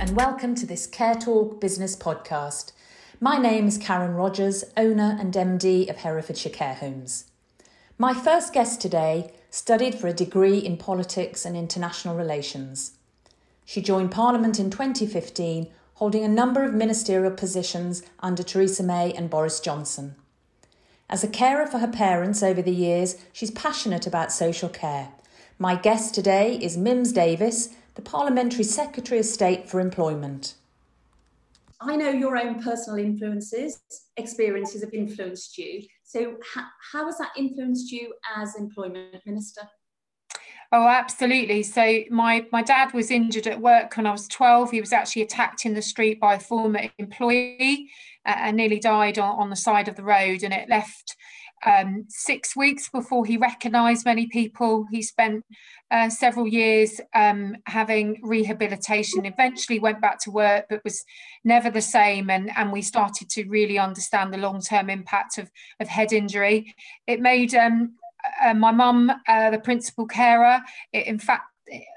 and welcome to this Care Talk Business Podcast. My name is Karen Rogers, owner and MD of Herefordshire Care Homes. My first guest today studied for a degree in politics and international relations. She joined Parliament in 2015, holding a number of ministerial positions under Theresa May and Boris Johnson. As a carer for her parents over the years, she's passionate about social care. My guest today is Mims Davies, the Parliamentary Secretary of State for Employment. I know your own personal influences, experiences have influenced you. So, ha- how has that influenced you as Employment Minister? Oh, absolutely. So my my dad was injured at work when I was 12. He was actually attacked in the street by a former employee uh, and nearly died on, on the side of the road. And it left um, six weeks before he recognised many people. He spent uh, several years um, having rehabilitation, eventually went back to work, but was never the same. And, and we started to really understand the long term impact of, of head injury. It made um, uh, my mum uh, the principal carer. It, in fact,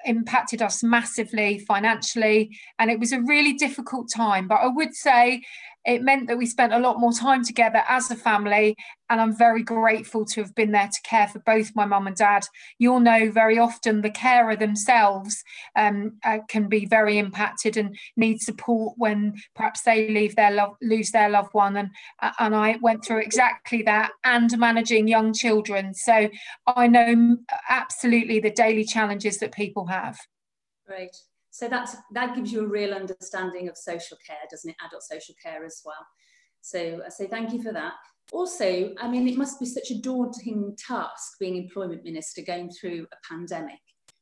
impacted us massively financially and it was a really difficult time but i would say it meant that we spent a lot more time together as a family and i'm very grateful to have been there to care for both my mum and dad. You'll know very often the carer themselves um, uh, can be very impacted and need support when perhaps they leave their love lose their loved one and uh, and i went through exactly that and managing young children. So i know absolutely the daily challenges that people have. Great so that's that gives you a real understanding of social care, doesn't it? Adult social care as well. So, I say thank you for that. Also, I mean, it must be such a daunting task being employment minister going through a pandemic.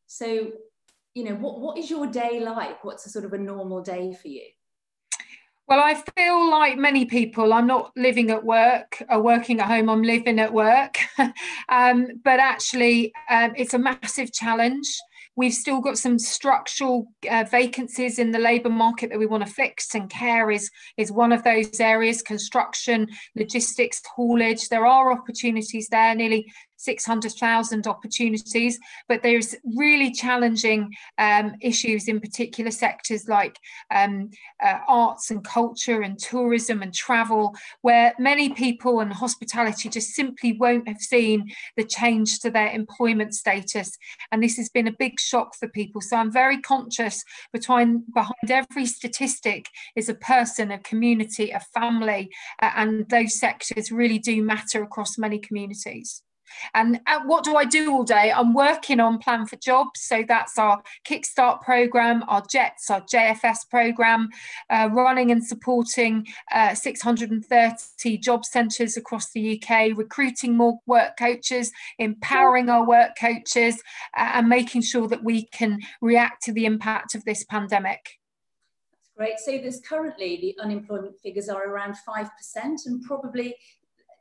So, you know, what, what is your day like? What's a sort of a normal day for you? Well, I feel like many people, I'm not living at work or working at home, I'm living at work. um, but actually, um, it's a massive challenge. We've still got some structural uh, vacancies in the labour market that we want to fix, and care is, is one of those areas construction, logistics, haulage. There are opportunities there, nearly 600,000 opportunities, but there's really challenging um, issues in particular sectors like um, uh, arts and culture and tourism and travel, where many people and hospitality just simply won't have seen the change to their employment status. And this has been a big shock for people. So I'm very conscious between, behind every statistic is a person, a community, a family, uh, and those sectors really do matter across many communities. And uh, what do I do all day? I'm working on Plan for Jobs. So that's our Kickstart program, our JETS, our JFS program, uh, running and supporting uh, 630 job centres across the UK, recruiting more work coaches, empowering our work coaches, uh, and making sure that we can react to the impact of this pandemic. That's great. So there's currently the unemployment figures are around 5% and probably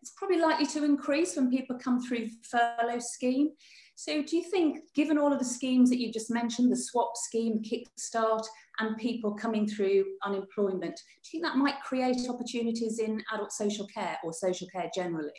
it's probably likely to increase when people come through furlough scheme. So do you think, given all of the schemes that you just mentioned, the swap scheme, Kickstart, and people coming through unemployment, do you think that might create opportunities in adult social care or social care generally?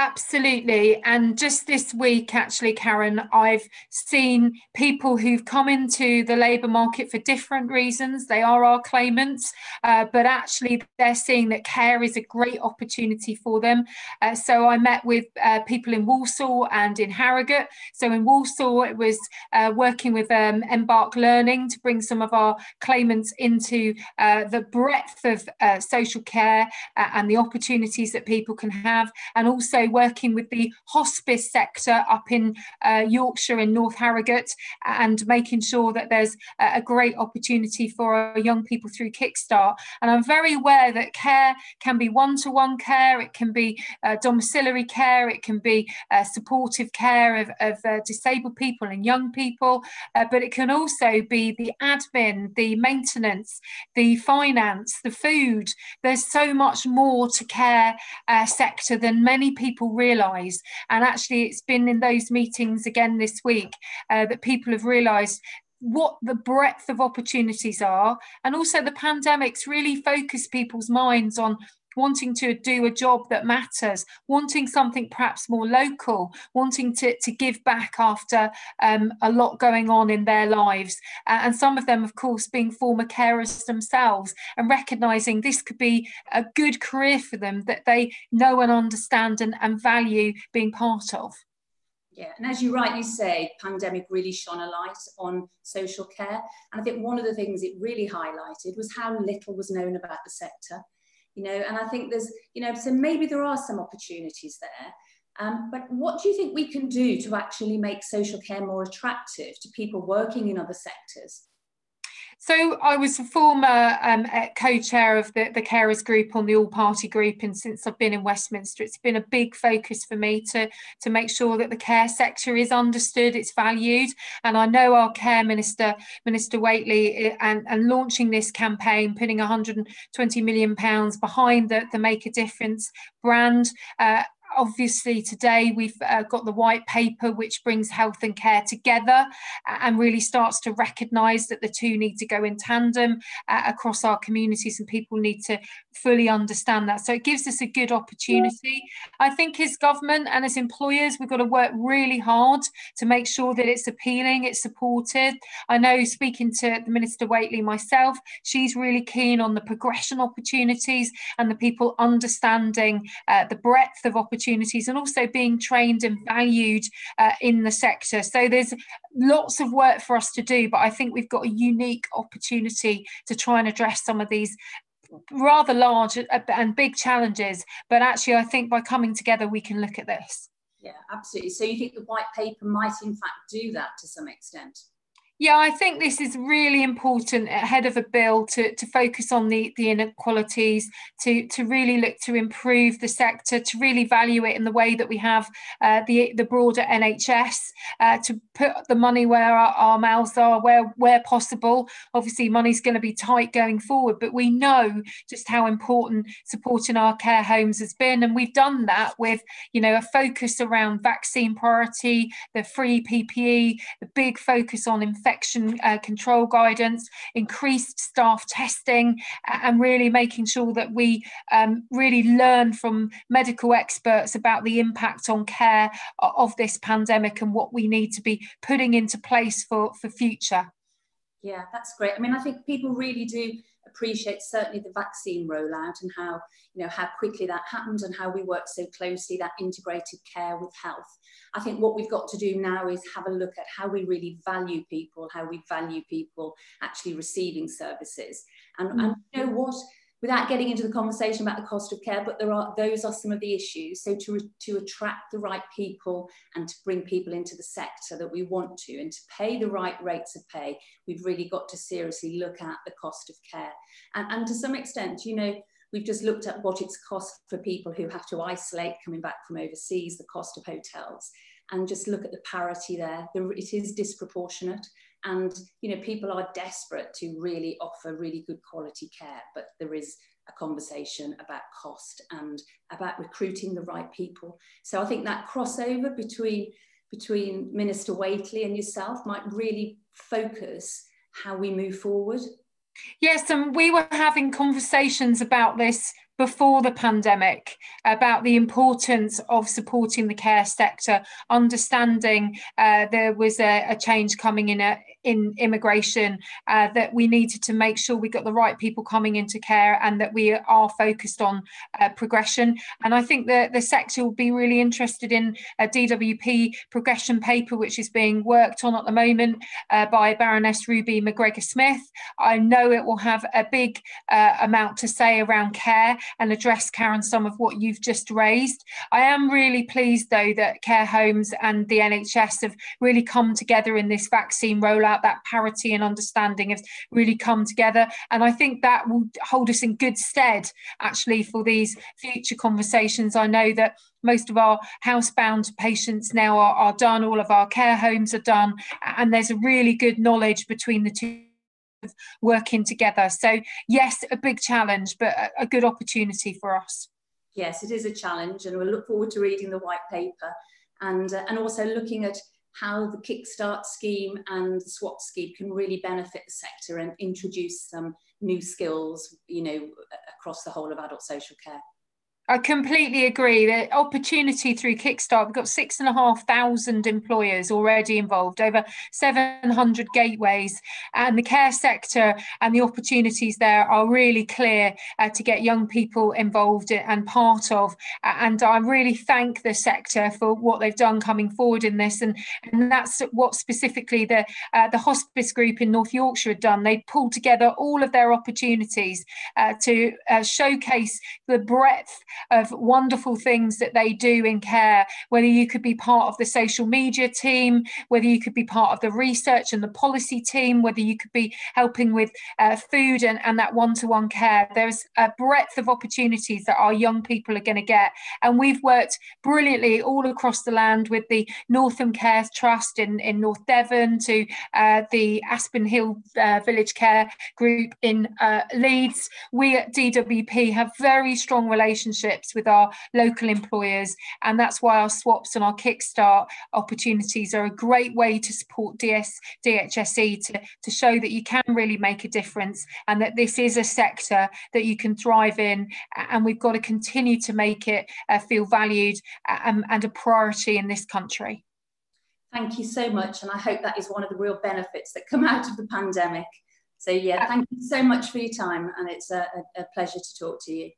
Absolutely. And just this week, actually, Karen, I've seen people who've come into the labour market for different reasons. They are our claimants, uh, but actually, they're seeing that care is a great opportunity for them. Uh, so I met with uh, people in Walsall and in Harrogate. So in Walsall, it was uh, working with um, Embark Learning to bring some of our claimants into uh, the breadth of uh, social care and the opportunities that people can have, and also also working with the hospice sector up in uh, Yorkshire in North Harrogate and making sure that there's a great opportunity for young people through Kickstart. And I'm very aware that care can be one to one care, it can be uh, domiciliary care, it can be uh, supportive care of, of uh, disabled people and young people, uh, but it can also be the admin, the maintenance, the finance, the food. There's so much more to care uh, sector than many people people realise. And actually, it's been in those meetings again this week uh, that people have realised what the breadth of opportunities are. And also, the pandemic's really focused people's minds on wanting to do a job that matters, wanting something perhaps more local, wanting to, to give back after um, a lot going on in their lives. Uh, and some of them, of course, being former carers themselves and recognizing this could be a good career for them that they know and understand and, and value being part of. Yeah, and as you rightly say, pandemic really shone a light on social care. And I think one of the things it really highlighted was how little was known about the sector. You know, and I think there's, you know, so maybe there are some opportunities there. Um, but what do you think we can do to actually make social care more attractive to people working in other sectors? So I was a former um, co-chair of the, the carers group on the all-party group, and since I've been in Westminster, it's been a big focus for me to to make sure that the care sector is understood, it's valued, and I know our care minister, Minister Whately, and, and launching this campaign, putting 120 million pounds behind the the Make a Difference brand. Uh, obviously today we've uh, got the white paper which brings health and care together and really starts to recognize that the two need to go in tandem uh, across our communities and people need to fully understand that. So it gives us a good opportunity. I think as government and as employers we've got to work really hard to make sure that it's appealing it's supported i know speaking to the minister Whately myself she's really keen on the progression opportunities and the people understanding uh, the breadth of opportunities opportunities and also being trained and valued uh, in the sector. So there's lots of work for us to do, but I think we've got a unique opportunity to try and address some of these rather large uh, and big challenges. But actually, I think by coming together, we can look at this. Yeah, absolutely. So you think the white paper might, in fact, do that to some extent? Yeah, I think this is really important ahead of a bill to, to focus on the, the inequalities, to, to really look to improve the sector, to really value it in the way that we have uh, the, the broader NHS, uh, to put the money where our, our mouths are, where, where possible. Obviously, money's going to be tight going forward, but we know just how important supporting our care homes has been. And we've done that with, you know, a focus around vaccine priority, the free PPE, the big focus on infection infection uh, control guidance, increased staff testing, and really making sure that we um, really learn from medical experts about the impact on care of this pandemic and what we need to be putting into place for, for future. Yeah, that's great. I mean, I think people really do appreciate certainly the vaccine rollout and how you know how quickly that happened and how we work so closely that integrated care with health. I think what we've got to do now is have a look at how we really value people how we value people actually receiving services. And, mm. and you know what without getting into the conversation about the cost of care, but there are those are some of the issues. So to, to attract the right people and to bring people into the sector that we want to and to pay the right rates of pay, we've really got to seriously look at the cost of care. And, and to some extent, you know, we've just looked at what it's cost for people who have to isolate coming back from overseas, the cost of hotels, and just look at the parity there. It is disproportionate and you know people are desperate to really offer really good quality care but there is a conversation about cost and about recruiting the right people. So i think that crossover between between minister Whately and yourself might really focus how we move forward. Yes, and we were having conversations about this before the pandemic about the importance of supporting the care sector, understanding uh, there was a, a, change coming in a, in immigration, uh, that we needed to make sure we got the right people coming into care and that we are focused on uh, progression. And I think that the sector will be really interested in a DWP progression paper, which is being worked on at the moment uh, by Baroness Ruby McGregor Smith. I know it will have a big uh, amount to say around care and address, Karen, some of what you've just raised. I am really pleased, though, that care homes and the NHS have really come together in this vaccine rollout that parity and understanding has really come together. And I think that will hold us in good stead actually for these future conversations. I know that most of our housebound patients now are, are done, all of our care homes are done, and there's a really good knowledge between the two working together. So, yes, a big challenge, but a, a good opportunity for us. Yes, it is a challenge, and we'll look forward to reading the white paper and, uh, and also looking at how the Kickstart scheme and the SWAP scheme can really benefit the sector and introduce some new skills, you know, across the whole of adult social care. I completely agree. The opportunity through Kickstart, we've got six and a half thousand employers already involved, over 700 gateways, and the care sector and the opportunities there are really clear uh, to get young people involved and part of. And I really thank the sector for what they've done coming forward in this, and, and that's what specifically the uh, the hospice group in North Yorkshire had done. They pulled together all of their opportunities uh, to uh, showcase the breadth of wonderful things that they do in care, whether you could be part of the social media team, whether you could be part of the research and the policy team, whether you could be helping with uh, food and, and that one to one care. There's a breadth of opportunities that our young people are going to get. And we've worked brilliantly all across the land with the Northam Care Trust in, in North Devon to uh, the Aspen Hill uh, Village Care Group in uh, Leeds. We at DWP have very strong relationships with our local employers. And that's why our swaps and our kickstart opportunities are a great way to support DS, DHSE to, to show that you can really make a difference and that this is a sector that you can thrive in. And we've got to continue to make it uh, feel valued and, and a priority in this country. Thank you so much. And I hope that is one of the real benefits that come out of the pandemic. So, yeah, thank you so much for your time. And it's a, a pleasure to talk to you.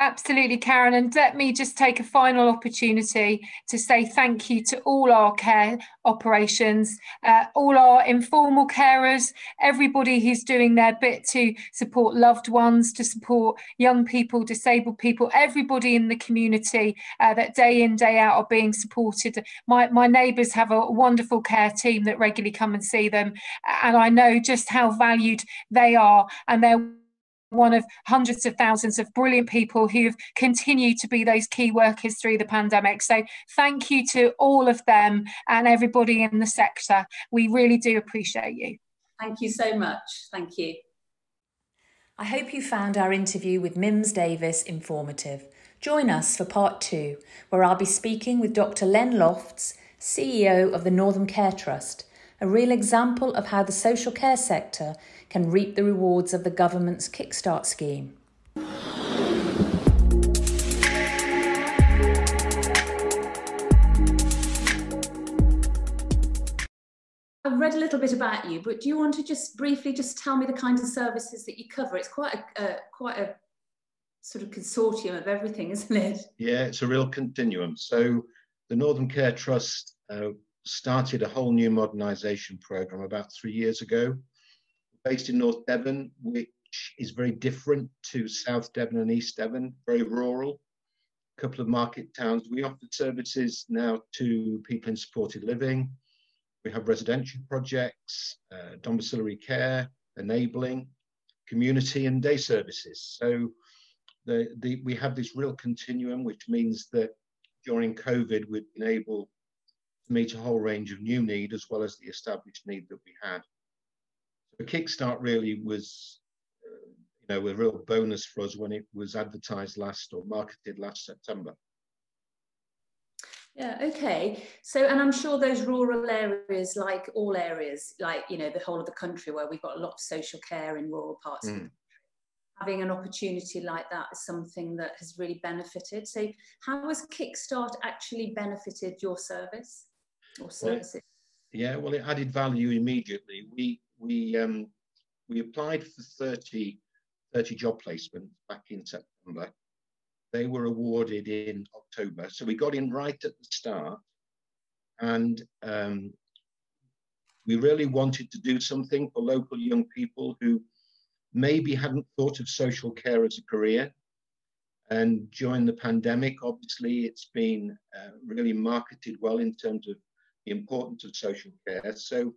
Absolutely, Karen. And let me just take a final opportunity to say thank you to all our care operations, uh, all our informal carers, everybody who's doing their bit to support loved ones, to support young people, disabled people, everybody in the community uh, that day in, day out are being supported. My, my neighbours have a wonderful care team that regularly come and see them. And I know just how valued they are. And they're one of hundreds of thousands of brilliant people who've continued to be those key workers through the pandemic. So thank you to all of them and everybody in the sector. We really do appreciate you. Thank you so much. Thank you. I hope you found our interview with Mims Davies informative. Join us for part two, where I'll be speaking with Dr. Len Lofts, CEO of the Northam Care Trust, a real example of how the social care sector can reap the rewards of the government's Kickstart scheme. I've read a little bit about you, but do you want to just briefly just tell me the kinds of services that you cover? It's quite a uh, quite a sort of consortium of everything, isn't it? Yeah, it's a real continuum. So the Northam Care Trust uh, started a whole new modernisation programme about three years ago based in North Devon, which is very different to South Devon and East Devon, very rural, a couple of market towns. We offer services now to people in supported living. We have residential projects, uh, domiciliary care, enabling, community and day services. So the, the, we have this real continuum, which means that during COVID, we've been able to meet a whole range of new need as well as the established need that we had the Kickstart really was, uh, you know, a real bonus for us when it was advertised last or marketed last September. Yeah, okay. So, and I'm sure those rural areas, like all areas, like, you know, the whole of the country where we've got a lot of social care in rural parts mm. having an opportunity like that is something that has really benefited. So, how has Kickstart actually benefited your service or services? Well, yeah, well, it added value immediately. We we um, we applied for 30, 30 job placements back in September. They were awarded in October, so we got in right at the start, and um, we really wanted to do something for local young people who maybe hadn't thought of social care as a career. And during the pandemic, obviously, it's been uh, really marketed well in terms of the importance of social care. So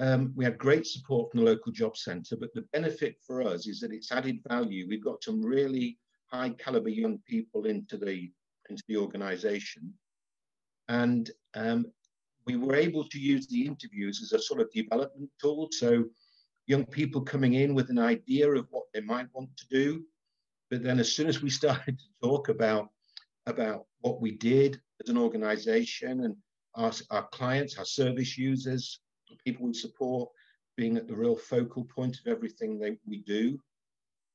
um, we had great support from the local job centre, but the benefit for us is that it's added value. We've got some really high caliber young people into the into the organisation, and um, we were able to use the interviews as a sort of development tool. So young people coming in with an idea of what they might want to do, but then as soon as we started to talk about about what we did as an organisation and our, our clients, our service users, people we support, being at the real focal point of everything that we do.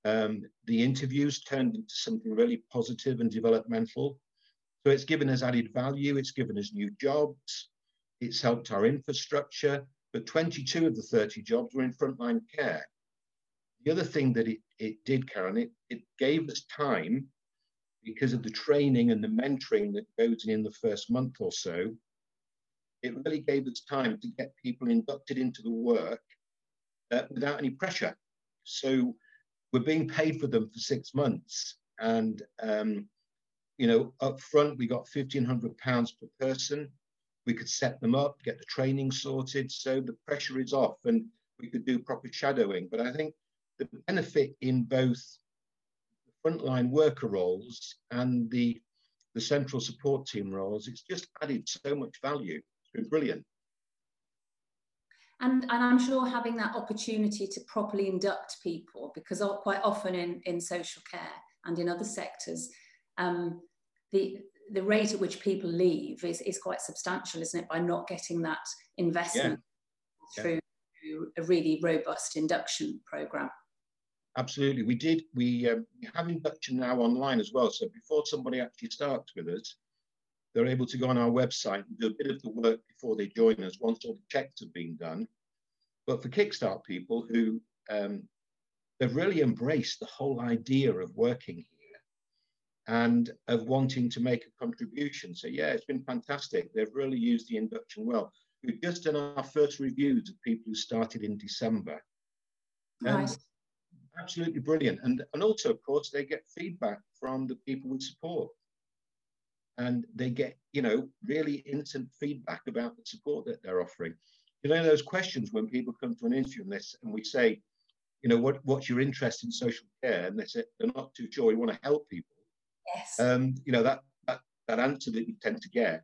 Um, the interviews turned into something really positive and developmental. So it's given us added value, it's given us new jobs, it's helped our infrastructure, but 22 of the 30 jobs were in frontline care. The other thing that it, it did, Karen, it, it gave us time because of the training and the mentoring that goes in in the first month or so. It really gave us time to get people inducted into the work uh, without any pressure. So we're being paid for them for six months. And, um, you know, up front, we got £1,500 per person. We could set them up, get the training sorted. So the pressure is off and we could do proper shadowing. But I think the benefit in both frontline worker roles and the, the central support team roles, it's just added so much value. Been brilliant. And, and I'm sure having that opportunity to properly induct people, because quite often in, in social care and in other sectors, um, the, the rate at which people leave is, is quite substantial, isn't it, by not getting that investment yeah. through yeah. a really robust induction program. Absolutely, we did. We, um, we have induction now online as well. So before somebody actually starts with us, they're able to go on our website and do a bit of the work before they join us once all the checks have been done. But for Kickstart people who um, they've really embraced the whole idea of working here and of wanting to make a contribution. So yeah, it's been fantastic. They've really used the induction well. We've just done our first reviews of people who started in December. Right absolutely brilliant. And, and also, of course, they get feedback from the people we support. And they get, you know, really instant feedback about the support that they're offering. You know, those questions when people come to an interview and, this, and we say, you know, what, what's your interest in social care? And they say they're not too sure, we want to help people. Yes. Um, you know, that, that, that answer that you tend to get.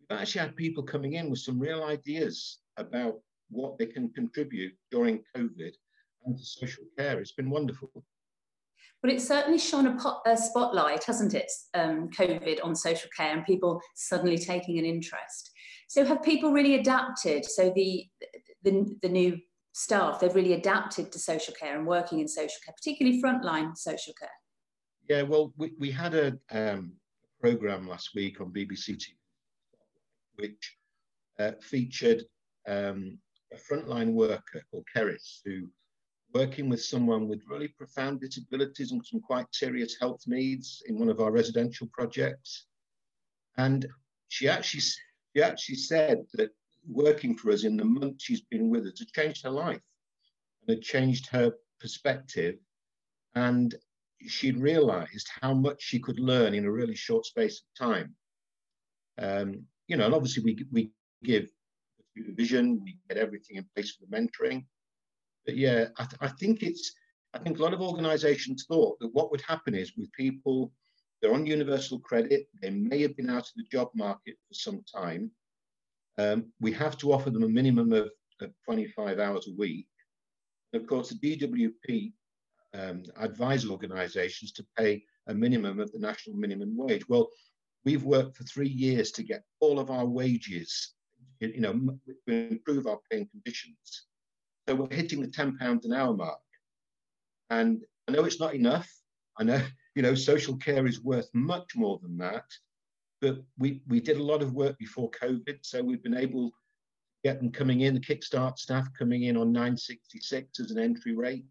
We've actually had people coming in with some real ideas about what they can contribute during COVID and to social care. It's been wonderful. But it's certainly shone a, pot, a spotlight, hasn't it, um, COVID on social care and people suddenly taking an interest. So have people really adapted? So the, the, the new staff, they've really adapted to social care and working in social care, particularly frontline social care. Yeah, well, we, we had a um, program last week on BBC TV, which uh, featured um, a frontline worker called Keris, who working with someone with really profound disabilities and some quite serious health needs in one of our residential projects. And she actually, she actually said that working for us in the month she's been with us had changed her life and had changed her perspective. And she'd realized how much she could learn in a really short space of time. Um, you know, and obviously we, we give vision, we get everything in place for the mentoring. But yeah, I, th- I think it's, I think a lot of organizations thought that what would happen is with people, they're on universal credit, they may have been out of the job market for some time. Um, we have to offer them a minimum of, of 25 hours a week. And of course, the DWP um, advise organizations to pay a minimum of the national minimum wage. Well, we've worked for three years to get all of our wages, you know, improve our paying conditions. So we're hitting the £10 an hour mark. And I know it's not enough. I know, you know, social care is worth much more than that. But we, we did a lot of work before COVID. So we've been able to get them coming in, the Kickstart staff coming in on 966 as an entry rate.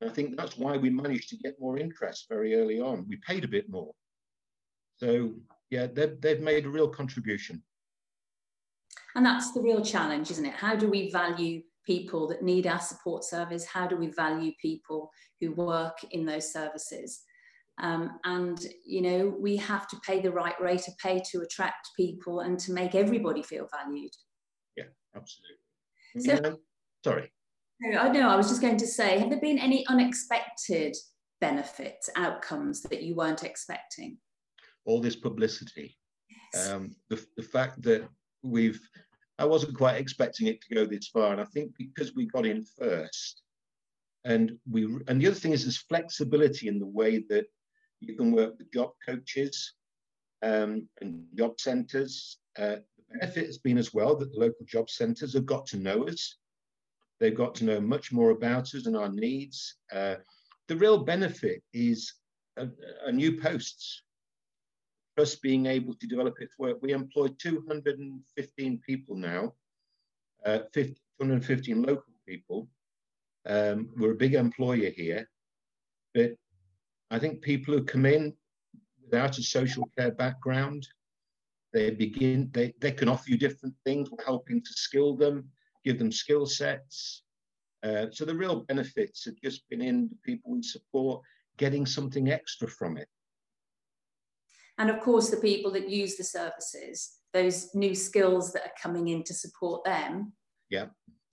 And I think that's why we managed to get more interest very early on. We paid a bit more. So yeah, they've, they've made a real contribution. And that's the real challenge, isn't it? How do we value people that need our support service? How do we value people who work in those services? Um, and you know we have to pay the right rate of pay to attract people and to make everybody feel valued. Yeah, absolutely. So, yeah. Sorry. I know. I was just going to say, have there been any unexpected benefits, outcomes that you weren't expecting? All this publicity, yes. um, the, the fact that we've I wasn't quite expecting it to go this far. And I think because we got in first, and we and the other thing is there's flexibility in the way that you can work with job coaches um, and job centres. Uh, the benefit has been as well that the local job centres have got to know us. They've got to know much more about us and our needs. Uh, the real benefit is a, a new posts. Plus being able to develop its work. We employ 215 people now, uh, 50, 215 local people. Um, we're a big employer here, but I think people who come in without a social care background, they begin, they, they can offer you different things. We're helping to skill them, give them skill sets. Uh, so the real benefits have just been in the people we support getting something extra from it. And of course, the people that use the services, those new skills that are coming in to support them. Yeah.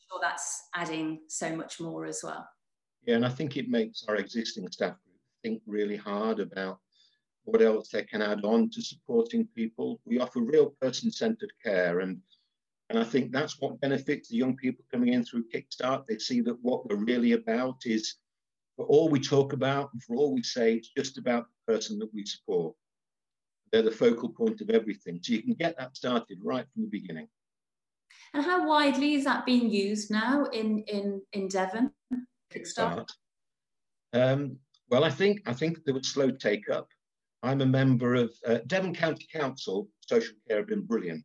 Sure, that's adding so much more as well. Yeah, and I think it makes our existing staff think really hard about what else they can add on to supporting people. We offer real person-centered care and and I think that's what benefits the young people coming in through Kickstart. They see that what we're really about is for all we talk about and for all we say, it's just about the person that we support. They're the focal point of everything. So you can get that started right from the beginning. And how widely is that being used now in, in, in Devon? Kickstart. Um, well, I think I think there was slow take up. I'm a member of uh, Devon County Council. Social care have been brilliant.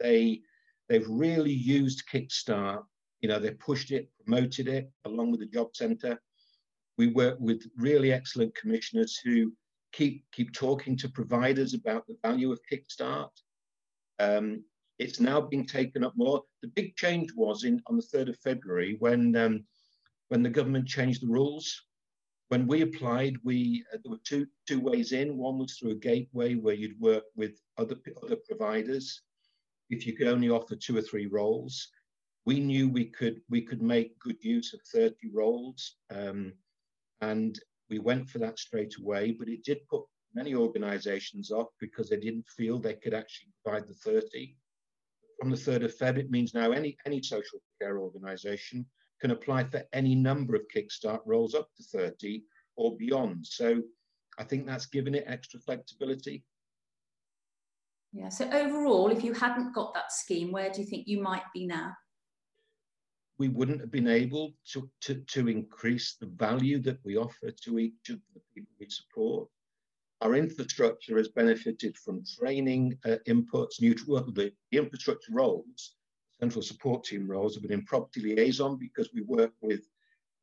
They they've really used Kickstart. You know, they pushed it, promoted it along with the job centre. We work with really excellent commissioners who keep keep talking to providers about the value of Kickstart. Um, it's now being taken up more. The big change was in on the 3rd of February when um, when the government changed the rules. When we applied, we uh, there were two two ways in. One was through a gateway where you'd work with other other providers. If you could only offer two or three roles, we knew we could we could make good use of 30 roles, um, and we went for that straight away. But it did put many organisations off because they didn't feel they could actually provide the 30. From the 3rd of Feb, it means now any any social care organisation can apply for any number of Kickstart roles up to 30 or beyond. So I think that's given it extra flexibility. Yeah, so overall, if you hadn't got that scheme, where do you think you might be now? We wouldn't have been able to, to, to increase the value that we offer to each of the people we support. Our infrastructure has benefited from training uh, inputs, new well, the, the infrastructure roles central support team roles have been in property liaison because we work with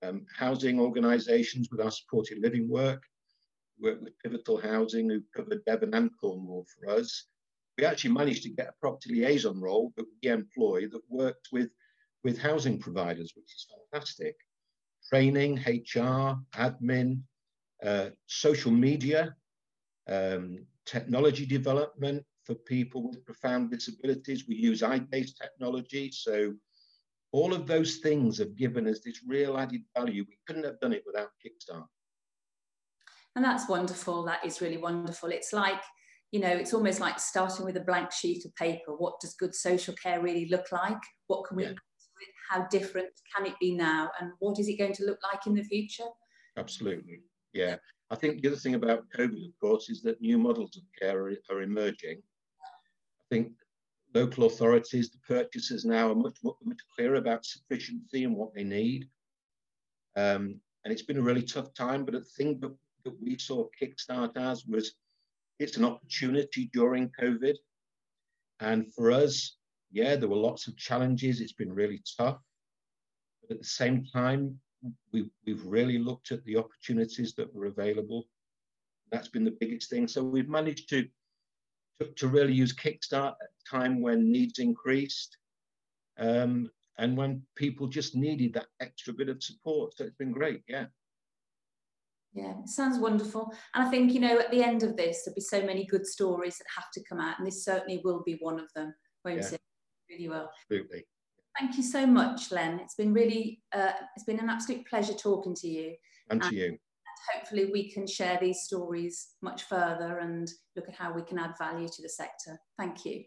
um, housing organisations with our supported living work. We work with Pivotal Housing, who covered Devon and Cornwall for us. We actually managed to get a property liaison role that we employ that worked with, with housing providers, which is fantastic. Training, HR, admin, uh, social media, um, technology development, for people with profound disabilities. We use eye-based technology. So all of those things have given us this real added value. We couldn't have done it without Kickstart. And that's wonderful. That is really wonderful. It's like, you know, it's almost like starting with a blank sheet of paper. What does good social care really look like? What can we yeah. How different can it be now? And what is it going to look like in the future? Absolutely. Yeah. I think the other thing about COVID, of course, is that new models of care are, are emerging I think local authorities, the purchasers now are much, much clearer about sufficiency and what they need. Um, and it's been a really tough time, but the thing that, that we saw Kickstart as was it's an opportunity during COVID. And for us, yeah, there were lots of challenges. It's been really tough. But at the same time, we, we've really looked at the opportunities that were available. That's been the biggest thing. So we've managed to to, to really use Kickstart at a time when needs increased um, and when people just needed that extra bit of support. So it's been great, yeah. Yeah, sounds wonderful. And I think, you know, at the end of this, there'll be so many good stories that have to come out, and this certainly will be one of them, won't yeah. it? Really well. Absolutely. Thank you so much, Len. It's been really, uh, it's been an absolute pleasure talking to you. And to you And hopefully we can share these stories much further and look at how we can add value to the sector. Thank you.